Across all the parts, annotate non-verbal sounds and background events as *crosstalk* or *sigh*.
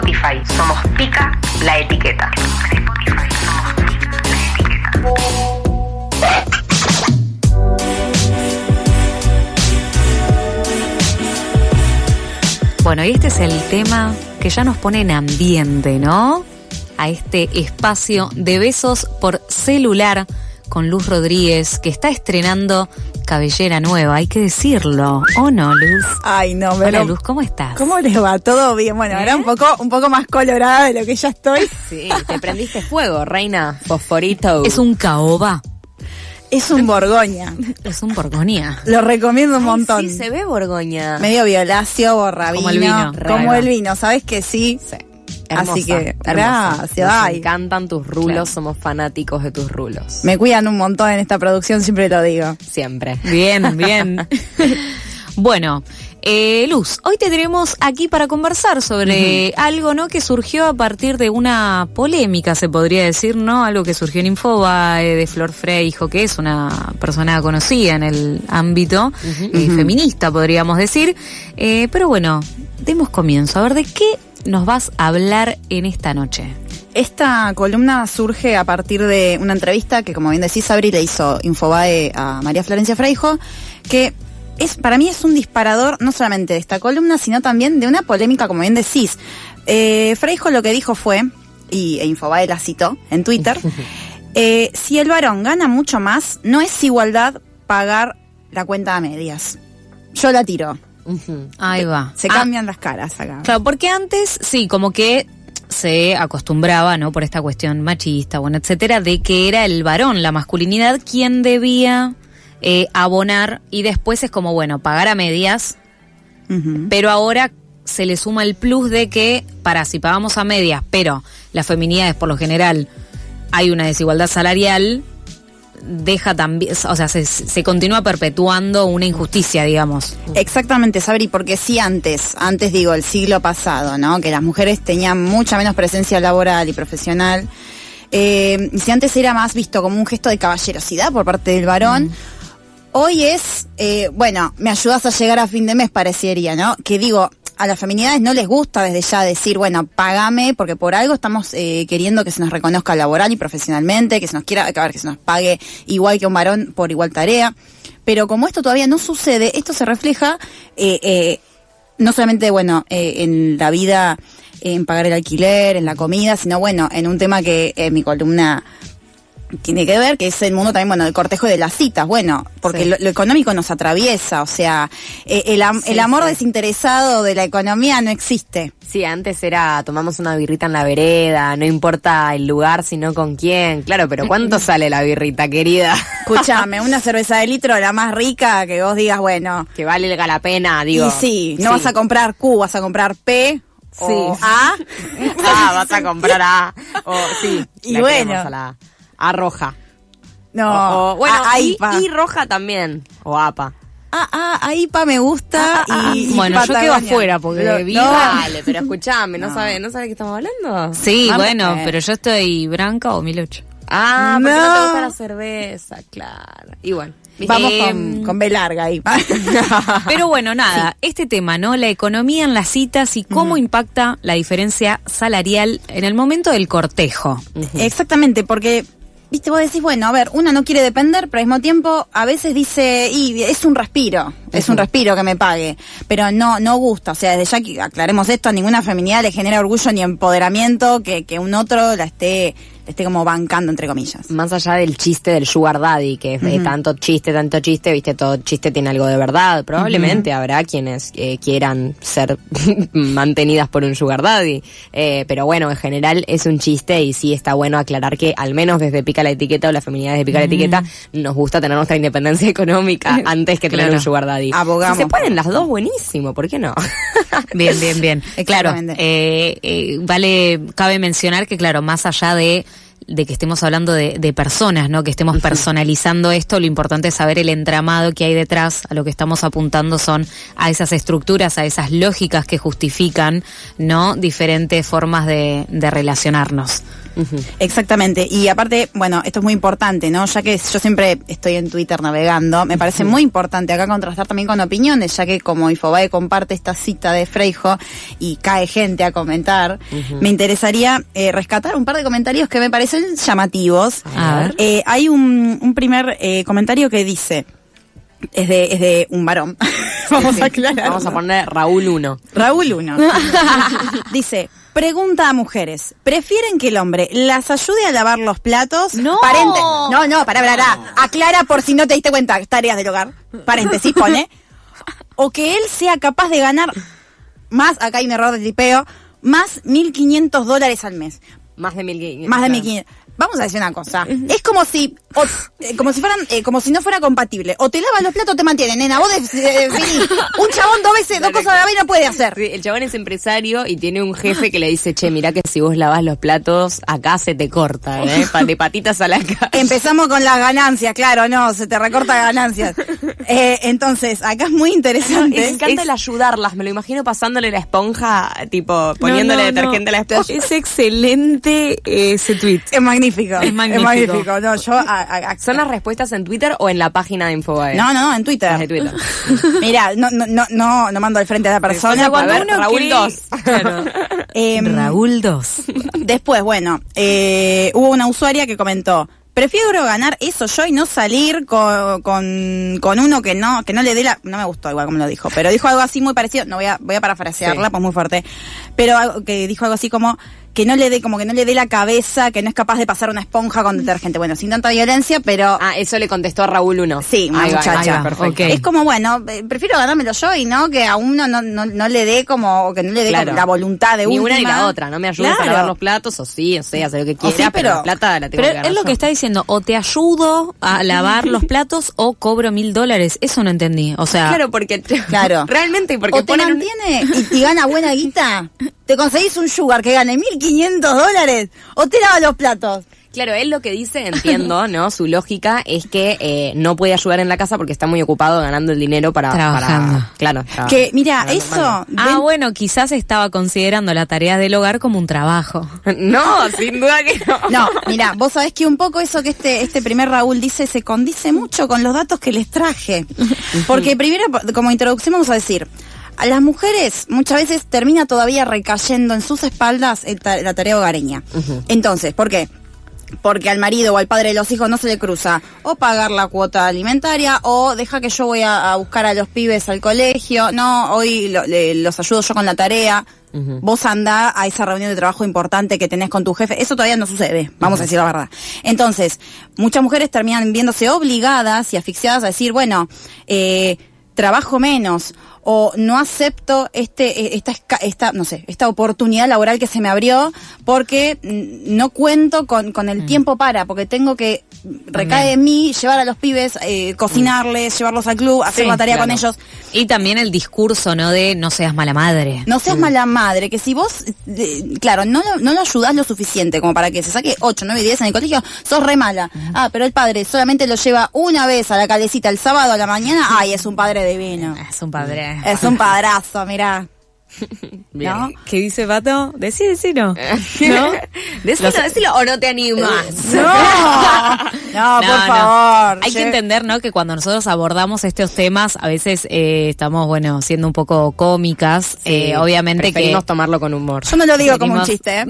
Spotify somos Pica la Etiqueta. Somos Pica. Bueno, y este es el tema que ya nos pone en ambiente, ¿no? A este espacio de besos por celular con Luz Rodríguez, que está estrenando cabellera nueva, hay que decirlo. ¿O no, Luz? Ay, no, Hola, pero Luz, ¿cómo estás? ¿Cómo les va? ¿Todo bien? Bueno, ahora un poco, un poco más colorada de lo que ya estoy. Sí, te prendiste fuego, reina. Fosforito. ¿Es un caoba? Es un Borgoña. Es un borgonia. Lo recomiendo un montón. Sí, se ve Borgoña. Medio violáceo, borrabino. Como el vino. Como el vino, ¿sabes que sí? Sí. Así que, hermosa. gracias, Nos ay. encantan tus rulos, Claro. somos fanáticos de tus rulos. Me cuidan un montón en esta producción, siempre lo digo. Siempre. Bien, *laughs* bien. bueno, eh, Luz, hoy te tenemos aquí para conversar sobre algo, ¿no? Que surgió a partir de una polémica, se podría decir, ¿no? Algo que surgió en Infobae de Flor Freijo, que es una persona conocida en el ámbito eh, feminista, podríamos decir. Eh, pero bueno, demos comienzo. A ver, ¿de qué nos vas a hablar en esta noche? Esta columna surge a partir de una entrevista que, como bien decís, Sabri le hizo Infobae a María Florencia Freijo, que es para mí es un disparador no solamente de esta columna, sino también de una polémica, como bien decís. Eh, Freijo lo que dijo fue, y e Infobae la citó en Twitter, *laughs* eh, si el varón gana mucho más, no es igualdad pagar la cuenta a medias. Yo la tiro. Ahí va. Se Ah, cambian las caras acá. Claro, porque antes, sí, como que se acostumbraba, ¿no? Por esta cuestión machista, bueno, etcétera, de que era el varón, la masculinidad, quien debía eh, abonar y después es como, bueno, pagar a medias, pero ahora se le suma el plus de que, para si pagamos a medias, pero las feminidades por lo general hay una desigualdad salarial, deja también, o sea, se, se continúa perpetuando una injusticia, digamos. Exactamente, Sabri, porque si antes, antes digo, el siglo pasado, ¿no? Que las mujeres tenían mucha menos presencia laboral y profesional, eh, si antes era más visto como un gesto de caballerosidad por parte del varón, hoy es, eh, bueno, me ayudas a llegar a fin de mes, parecería, ¿no? Que digo, a las feminidades no les gusta desde ya decir, bueno, págame, porque por algo estamos eh, queriendo que se nos reconozca laboral y profesionalmente, que se nos quiera, que, a ver, que se nos pague igual que un varón por igual tarea. Pero como esto todavía no sucede, esto se refleja eh, eh, no solamente, bueno, en la vida, en pagar el alquiler, en la comida, sino, bueno, en un tema que en mi columna tiene que ver, que es el mundo también, bueno, del cortejo y de las citas, bueno, porque Sí. lo, lo económico nos atraviesa, o sea, eh, el, am- Sí, el amor sí. desinteresado de la economía no existe. Sí, antes era tomamos una birrita en la vereda, no importa el lugar, sino con quién. Claro, pero ¿cuánto *laughs* sale la birrita, querida? Escúchame, *laughs* una cerveza de litro, la más rica, que vos digas, bueno, que vale la pena, digo. y sí, no vas a comprar Q, vas a comprar P o Sí. A. *laughs* Ah, vas a comprar A. O, sí. Y la bueno. A, la A roja. No, O- o- bueno, a, y, roja también. O APA. Ah, ah, AIPA me gusta Ah, y, y bueno, yo quedo afuera porque Lo- vi- no, Dale, pero escuchame, ¿no, No. sabe, ¿no sabe qué estamos hablando? Sí, Vamos, bueno, pero yo estoy branca o 1008. Ah, porque no. Te gusta la cerveza, claro. Y bueno. Vamos Eh, con, con B larga ahí. *laughs* Pero bueno, nada, este tema, ¿no? La economía en las citas y cómo impacta la diferencia salarial en el momento del cortejo. Exactamente, porque, viste, vos decís, bueno, a ver, una no quiere depender, pero al mismo tiempo a veces dice, y es un respiro, es un respiro que me pague, pero no, no gusta, o sea, desde ya que aclaremos esto, a ninguna feminidad le genera orgullo ni empoderamiento que, que un otro la esté, esté como bancando, entre comillas. Más allá del chiste del sugar daddy, que es tanto chiste, tanto chiste, viste, todo chiste tiene algo de verdad. Probablemente habrá quienes eh, quieran ser *laughs* mantenidas por un sugar daddy. Eh, pero bueno, en general es un chiste y sí está bueno aclarar que al menos desde Pica la Etiqueta o las feminidades de Pica la Etiqueta nos gusta tener nuestra independencia económica *laughs* antes que tener un sugar daddy. Abogamos Si se pueden las dos, buenísimo, ¿por qué no? *laughs* Bien, bien, bien. *laughs* Claro, eh, eh, vale, cabe mencionar que, claro, más allá de de que estemos hablando de, de personas, ¿no? Que estemos personalizando esto, lo importante es saber el entramado que hay detrás, a lo que estamos apuntando son a esas estructuras, a esas lógicas que justifican, ¿no? Diferentes formas de, de relacionarnos. Exactamente. Y aparte, bueno, esto es muy importante, ¿no? Ya que yo siempre estoy en Twitter navegando, me parece muy importante acá contrastar también con opiniones, ya que como Infobae comparte esta cita de Freijo y cae gente a comentar, me interesaría eh, rescatar un par de comentarios que me parecen llamativos. A ver. Eh, hay un, un primer eh, comentario que dice, es de, es de un varón. *laughs* Vamos a aclarar. Vamos a poner Raúl 1. Raúl 1. *laughs* Dice, pregunta a mujeres, ¿prefieren que el hombre las ayude a lavar los platos? No. Parente- No, no, para, para, para. Aclara por si no te diste cuenta, tareas del hogar. Paréntesis, pone. O que él sea capaz de ganar más, acá hay un error de tipeo, más 1.500 dólares al mes. Más de 1500. Más de 1.500. Vamos a decir una cosa. Es como si, o- eh, como si fueran, eh, como si no fuera compatible. O te lavas los platos o te mantienen, nena. Vos de- eh, definí. Un chabón dos veces, dos cosas a la vez no puede hacer. Sí, El chabón es empresario y tiene un jefe que le dice, che, mirá que si vos lavás los platos, acá se te corta, ¿eh? *laughs* De patitas a la cara. Empezamos con las ganancias, claro, no, se te recorta ganancias. *laughs* Eh, entonces, acá es muy Me interesante. encanta el ayudarlas, me lo imagino pasándole la esponja, tipo, poniéndole No, no, detergente a la esponja. Es excelente eh, ese tweet. Es magnífico. Es magnífico. No, yo. a- a- a- ¿Son las respuestas en Twitter o en la página de Infobae? no, no, no, en Twitter. Las de Twitter. *laughs* Mira, no, no, no, no, no mando al frente a la persona. O sea, cuando a ver, uno Raúl cree- 2. Claro. *laughs* em, Raúl 2. Después, bueno, eh, hubo una usuaria que comentó, prefiero ganar eso yo y no salir con, con, con uno que no, que no le dé la, no me gustó igual como lo dijo, pero dijo algo así muy parecido, no voy a, voy a parafrasearla, Sí. pues muy fuerte, pero algo que dijo algo así como que no le dé, como que no le dé la cabeza, que no es capaz de pasar una esponja con detergente, bueno, sin tanta violencia, pero Ah, eso le contestó a Raúl 1. Sí, una Ahí va, muchacha. va, va, perfecto. es como, bueno, eh, prefiero ganármelo yo y no que a uno no, no, no le dé como, o que no le dé Claro. la voluntad de Ni última. una ni la otra, no me ayudes Claro. a lavar los platos, o sí, o sea, hacer lo que quiera, sí, pero, pero- la plata la tengo Pero que ganar es lo yo. que está diciendo, o te ayudo a *laughs* lavar los platos o cobro mil dólares. Eso no entendí. O sea, Claro, porque Claro. *laughs* realmente porque o te ponen un- mantiene y, y gana buena guita, *laughs* te conseguís un sugar que gane 1.500 dólares o te lava los platos. Claro, él lo que dice, *laughs* entiendo, ¿no? Su lógica es que eh, no puede ayudar en la casa porque está muy ocupado ganando el dinero para... Trabajando. para- claro. traba- Que mira, para- eso... Ah, ven- bueno, quizás estaba considerando la tarea del hogar como un trabajo. *laughs* No, sin duda que no. *laughs* No, mira, vos sabés que un poco eso que este, este primer Raúl dice se condice mucho con los datos que les traje. Porque primero, como introducción vamos a decir, a las mujeres muchas veces termina todavía recayendo en sus espaldas el ta- la tarea hogareña. Entonces, ¿por qué? Porque al marido o al padre de los hijos no se le cruza o pagar la cuota alimentaria o deja que yo voy a, a buscar a los pibes al colegio, no, hoy lo- le- los ayudo yo con la tarea. Vos anda a esa reunión de trabajo importante que tenés con tu jefe. Eso todavía no sucede, vamos a decir la verdad. Entonces, muchas mujeres terminan viéndose obligadas y asfixiadas a decir, bueno, eh, trabajo menos o no acepto este eh, esta no sé esta oportunidad laboral que se me abrió porque mm, no cuento con, con el tiempo para porque tengo que recae en mí llevar a los pibes eh, cocinarles llevarlos al club hacer Sí, la tarea con ellos Y también el discurso, ¿no? De no seas mala madre. no seas mala madre, que si vos, eh, claro, no, lo- no lo ayudás lo suficiente como para que se saque 8, 9 y 10 en el colegio, sos re mala. Ah, pero el padre solamente lo lleva una vez a la calecita el sábado a la mañana, ay, es un padre divino. Es un padre. Es un padrazo, mirá. *laughs* Bien. ¿No? ¿Qué dice Pato? Decí, decilo. *laughs* ¿No? Decilo, decilo o no te animas. *laughs* No, no, por favor. Hay que entender, ¿no? Que cuando nosotros abordamos estos temas, a veces eh, estamos, bueno, siendo un poco cómicas. eh, obviamente que Preferimos tomarlo con humor. Yo no lo digo como un chiste, ¿eh?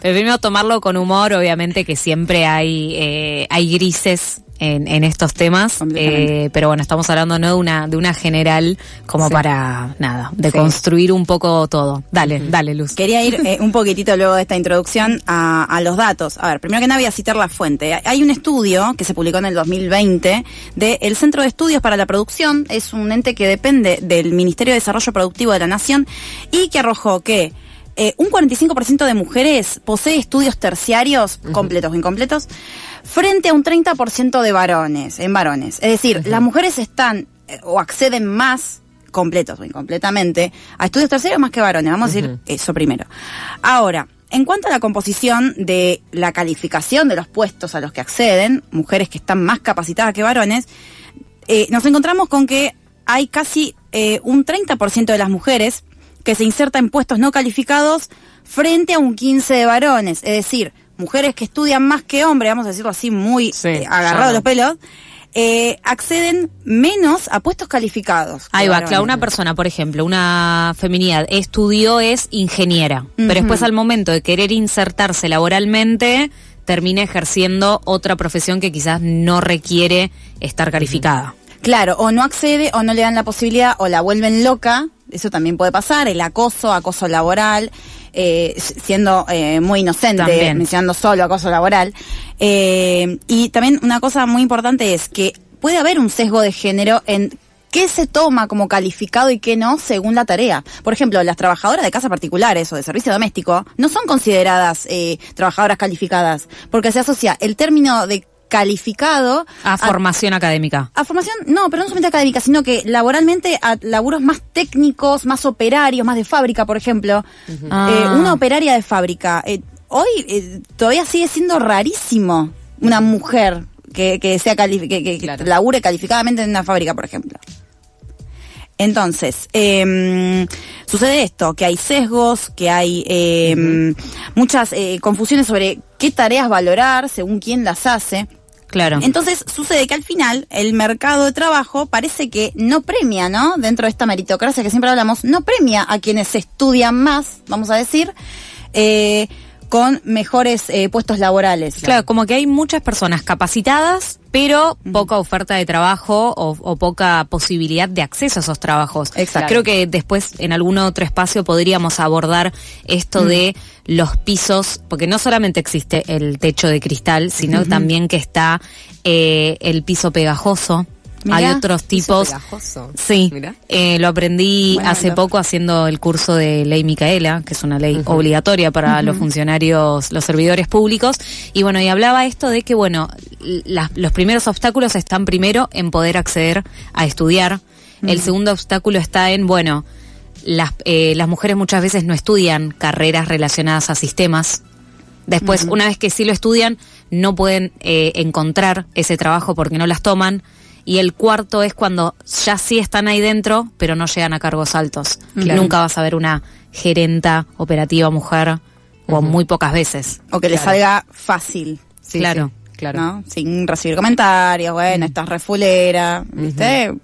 Preferimos tomarlo con humor, obviamente que siempre hay eh, hay grises en, en estos temas, eh, pero bueno, estamos hablando no de una de una general como Sí. para nada, de Sí. construir un poco todo. Dale, dale, Luz. Quería ir *laughs* eh, un poquitito luego de esta introducción a, a los datos. A ver, primero que nada voy a citar la fuente. Hay un estudio que se publicó en el 2020 del Centro de Estudios para la Producción. Es un ente que depende del Ministerio de Desarrollo Productivo de la Nación y que arrojó que eh, un 45% de mujeres posee estudios terciarios, completos o incompletos, frente a un 30% de varones, en varones. Es decir, las mujeres están eh, o acceden más completos o incompletamente a estudios terciarios más que varones. Vamos a decir eso primero. Ahora, en cuanto a la composición de la calificación de los puestos a los que acceden, mujeres que están más capacitadas que varones, eh, nos encontramos con que hay casi eh, un 30% de las mujeres que se inserta en puestos no calificados frente a un 15 de varones. Es decir, mujeres que estudian más que hombres, vamos a decirlo así, muy Sí, eh, agarrados los pelos, eh, acceden menos a puestos calificados. Ahí va, claro, una persona, por ejemplo, una feminidad, estudió, es ingeniera, pero después al momento de querer insertarse laboralmente, termina ejerciendo otra profesión que quizás no requiere estar calificada. Claro, o no accede o no le dan la posibilidad o la vuelven loca, eso también puede pasar, el acoso, acoso laboral, eh, siendo eh, muy inocente, También. mencionando solo acoso laboral. Eh, y también una cosa muy importante es que puede haber un sesgo de género en qué se toma como calificado y qué no según la tarea. Por ejemplo, las trabajadoras de casa particulares o de servicio doméstico no son consideradas eh, trabajadoras calificadas porque se asocia el término de calificado A formación académica. a formación, no, pero no solamente académica, sino que laboralmente a laburos más técnicos, más operarios, más de fábrica, por ejemplo. Ah. Eh, una operaria de fábrica. Eh, hoy eh, todavía sigue siendo rarísimo una mujer que, que sea que, que Claro. labure calificadamente en una fábrica, por ejemplo. Entonces, eh, sucede esto, que hay sesgos, que hay eh, muchas eh, confusiones sobre qué tareas valorar según quién las hace. Claro. Entonces sucede que al final el mercado de trabajo parece que no premia, ¿no? Dentro de esta meritocracia que siempre hablamos, no premia a quienes estudian más, vamos a decir, eh, con mejores eh, puestos laborales. Claro, como que hay muchas personas capacitadas, pero poca oferta de trabajo o, o poca posibilidad de acceso a esos trabajos. Exacto. Creo que después en algún otro espacio podríamos abordar esto de los pisos, porque no solamente existe el techo de cristal, sino también que está eh, el piso pegajoso. Mirá, hay otros tipos. Sí, eh, lo aprendí hace poco haciendo el curso de ley Micaela, que es una ley obligatoria para los funcionarios, los servidores públicos. Y bueno, y hablaba esto de que, bueno, las- los primeros obstáculos están primero en poder acceder a estudiar. El segundo obstáculo está en, bueno, las, eh, las mujeres muchas veces no estudian carreras relacionadas a sistemas. Después, una vez que sí lo estudian, no pueden eh, encontrar ese trabajo porque no las toman. Y el cuarto es cuando ya sí están ahí dentro, pero no llegan a cargos altos. Claro. Nunca vas a ver una gerenta operativa mujer, o muy pocas veces. O que le salga fácil, Sí, Claro. sí, claro. ¿no? Sin recibir comentarios, bueno, estás refulera, ¿viste?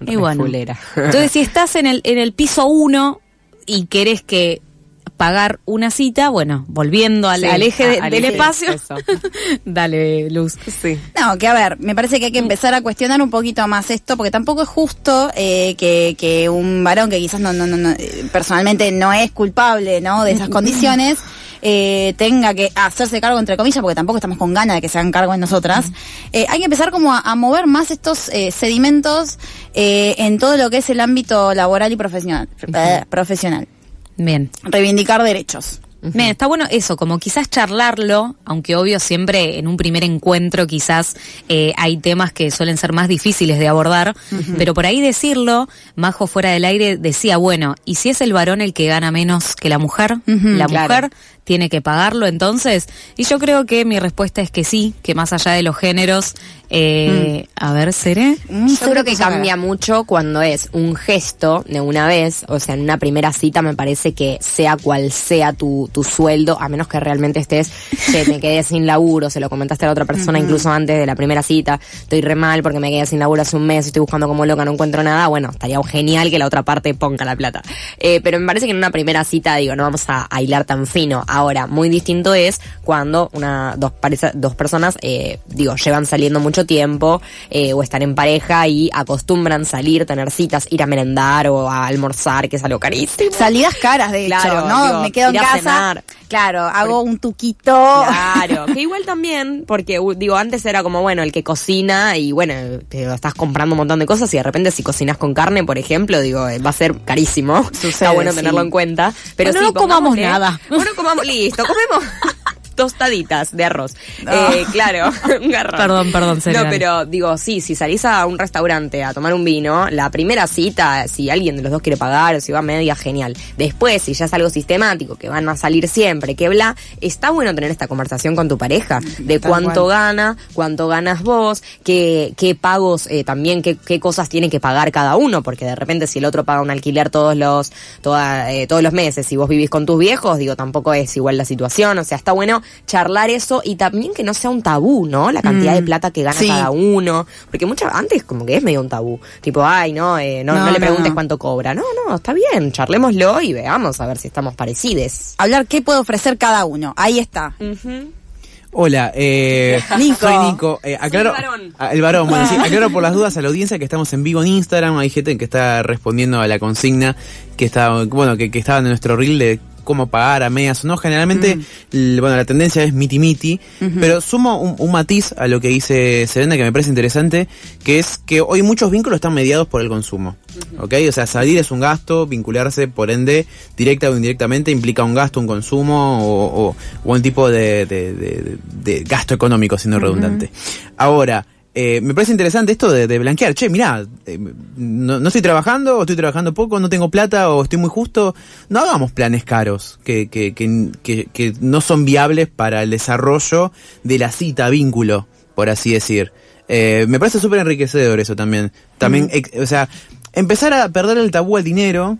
Y bueno. Refulera. Entonces, si estás en el, en el piso uno y querés que pagar una cita, bueno, volviendo al, Sí, al eje de- al del eje, espacio, eso. *laughs* dale, Luz. Sí. No, que a ver, me parece que hay que empezar a cuestionar un poquito más esto, porque tampoco es justo eh, que, que un varón que quizás no, no, no, no, eh, personalmente no es culpable, ¿no? De esas *laughs* condiciones, eh, tenga que hacerse cargo entre comillas, porque tampoco estamos con ganas de que se hagan cargo en nosotras. Eh, hay que empezar como a, a mover más estos eh, sedimentos eh, en todo lo que es el ámbito laboral y profesional. eh, profesional. Bien. Reivindicar derechos. Bien, está bueno eso, como quizás charlarlo, aunque obvio siempre en un primer encuentro quizás eh, hay temas que suelen ser más difíciles de abordar, pero por ahí decirlo, Majo fuera del aire decía, bueno, ¿y si es el varón el que gana menos que la mujer? la claro. mujer tiene que pagarlo entonces? Y yo creo que mi respuesta es que sí, que más allá de los géneros, eh, a ver, ¿seré? Yo creo que cambia mucho cuando es un gesto de una vez, o sea, en una primera cita me parece que sea cual sea tu, tu sueldo, a menos que realmente estés, che, me quedé sin laburo, se lo comentaste a la otra persona incluso antes de la primera cita, estoy re mal porque me quedé sin laburo hace un mes, estoy buscando como loca, no encuentro nada, bueno, estaría genial que la otra parte ponga la plata. Eh, pero me parece que en una primera cita, digo, no vamos a, a hilar tan fino. Ahora, muy distinto es cuando una, dos, pareza- dos personas, eh, digo, llevan saliendo mucho tiempo eh, o están en pareja y acostumbran salir, tener citas, ir a merendar o a almorzar, que es algo carísimo. Salidas caras, de Claro, hecho, ¿no? digo, Me quedo en casa. cenar. Claro, hago un tuquito. Claro, que *laughs* igual también, porque digo, antes era como, bueno, el que cocina y bueno, te estás comprando un montón de cosas y de repente si cocinas con carne, por ejemplo, digo, eh, va a ser carísimo. Está bueno sí. tenerlo en cuenta. Pero Bueno, sí, no comamos nada. Bueno, comamos, listo, comemos. *laughs* tostaditas de arroz. Eh, claro, *laughs* un garrón. Perdón, perdón, No, cereal. pero digo, sí, si salís a un restaurante a tomar un vino, la primera cita, si alguien de los dos quiere pagar o si va media, genial. Después, si ya es algo sistemático, que van a salir siempre, que bla, está bueno tener esta conversación con tu pareja de Tal cuánto gana, cuánto ganas vos, qué, qué pagos eh, también, qué, qué cosas tiene que pagar cada uno, porque de repente si el otro paga un alquiler todos los, toda, eh, todos los meses y vos vivís con tus viejos, digo, tampoco es igual la situación, o sea, está bueno charlar eso y también que no sea un tabú, ¿no? La cantidad de plata que gana Sí. cada uno, porque muchas, antes como que es medio un tabú, tipo, ay, no, eh, no, No, no le preguntes no. cuánto cobra, no, no, está bien, charlémoslo y veamos a ver si estamos parecides. Hablar qué puede ofrecer cada uno. Ahí está. Hola, eh, Nico. soy Nico. Eh, aclaro, el varón. Ah, el varón, bueno, sí, *laughs* aclaro por las dudas a la audiencia que estamos en vivo en Instagram. Hay gente que está respondiendo a la consigna que está, bueno, que, que estaba en nuestro reel de cómo pagar a medias o no. Generalmente, l- bueno, la tendencia es miti miti, pero sumo un, un matiz a lo que dice Serena que me parece interesante, que es que hoy muchos vínculos están mediados por el consumo. ¿Ok? O sea, salir es un gasto, vincularse, por ende, directa o indirectamente, implica un gasto, un consumo o, o- o un tipo de, de- de- de gasto económico, siendo redundante. Ahora, eh, me parece interesante esto de, de blanquear. Che, mirá, eh, no, no estoy trabajando, o estoy trabajando poco, no tengo plata, o estoy muy justo. No hagamos planes caros que, que, que, que- que no son viables para el desarrollo de la cita, vínculo, por así decir. Eh, me parece súper enriquecedor eso también. También, o sea, empezar a perder el tabú al dinero,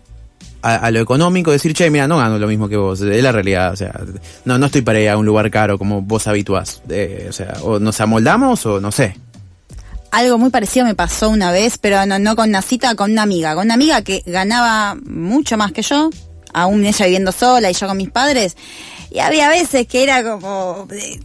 a, a lo económico, decir, che, mira, no gano lo mismo que vos, es la realidad, o sea, no, no estoy para ir a un lugar caro como vos habituás. Eh, o sea, o nos amoldamos o no sé. Algo muy parecido me pasó una vez, pero no, no con una cita, con una amiga. Con una amiga que ganaba mucho más que yo, aún ella viviendo sola y yo con mis padres. Y había veces que era como... eh,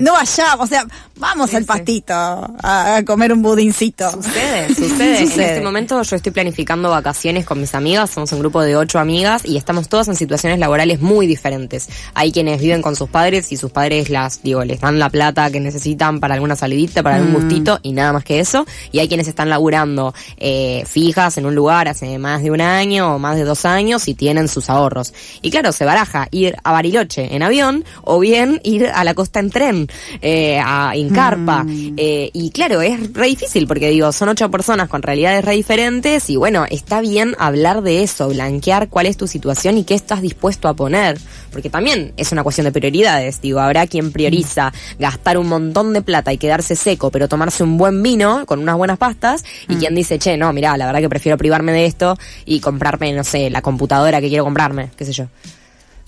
No vayamos, o sea, vamos Sí, al sí. pastito a, a comer un budincito. Sucede, *laughs* sucede. En Sucede. este momento yo estoy planificando vacaciones con mis amigas, somos un grupo de ocho amigas y estamos todas en situaciones laborales muy diferentes. Hay quienes viven con sus padres y sus padres las, digo, les dan la plata que necesitan para alguna salidita, para algún gustito y nada más que eso. Y hay quienes están laburando eh, fijas en un lugar hace más de un año o más de dos años y tienen sus ahorros. Y claro, se baraja ir a Bariloche en avión o bien ir a la costa en tren, eh, a, carpa. Eh, y claro, es re difícil porque digo, son ocho personas con realidades re diferentes y bueno, está bien hablar de eso, blanquear cuál es tu situación y qué estás dispuesto a poner. Porque también es una cuestión de prioridades. Digo, habrá quien prioriza gastar un montón de plata y quedarse seco, pero tomarse un buen vino con unas buenas pastas. Y quien dice, che, no, mirá, la verdad que prefiero privarme de esto y comprarme, no sé, la computadora que quiero comprarme, qué sé yo.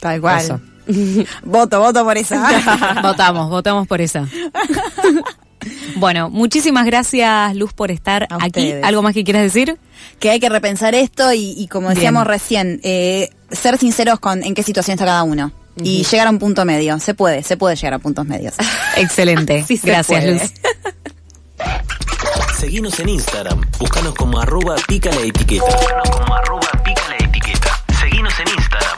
Tal cual. Eso. *laughs* voto, voto por esa. *laughs* votamos, votamos por esa. *laughs* bueno, muchísimas gracias, Luz, por estar A aquí. ustedes. ¿Algo más que quieras decir? que hay que repensar esto y, y como decíamos Bien. recién, eh, ser sinceros con en qué situación está cada uno. Y llegar a un punto medio. Se puede, se puede llegar a puntos medios. Excelente. Sí gracias, puede. Luz. Seguinos en Instagram, búscanos como arroba pica la etiqueta. Búscanos como arroba pica la etiqueta. Seguinos en Instagram.